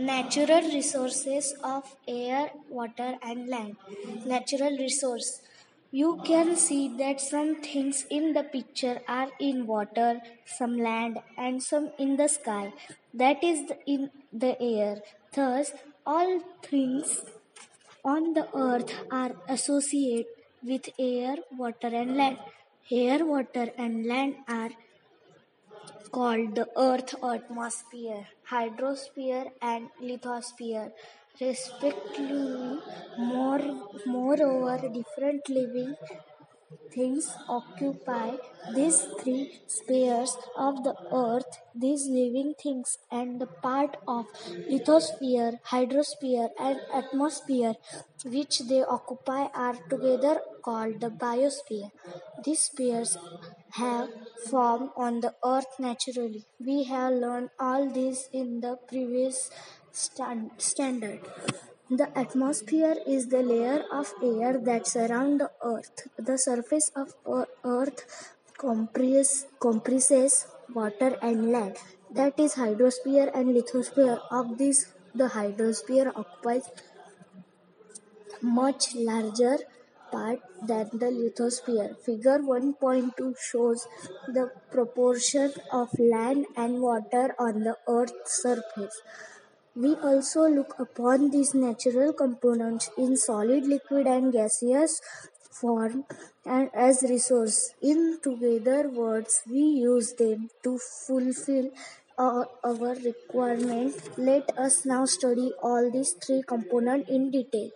Natural resources of air, water, and land. Natural resource. You can see that some things in the picture are in water, some land, and some in the sky. That is in the air. Thus, all things on the earth are associated with air, water, and land. Air, water, and land are called the earth atmosphere, hydrosphere, and lithosphere, respectively. More, moreover, different living things occupy these three spheres of the earth. These living things and the part of lithosphere, hydrosphere, and atmosphere which they occupy are together called the biosphere. These spheres have formed on the earth naturally. We have learned all this in the previous stan- standard. The atmosphere is the layer of air that surrounds the earth. The surface of earth comprises, comprises water and land. That is hydrosphere and lithosphere. Of these, the hydrosphere occupies much larger part than the lithosphere. Figure 1.2 shows the proportion of land and water on the earth's surface. We also look upon these natural components in solid, liquid, and gaseous form and as resource. In together words, we use them to fulfill our, our requirement. Let us now study all these three components in detail.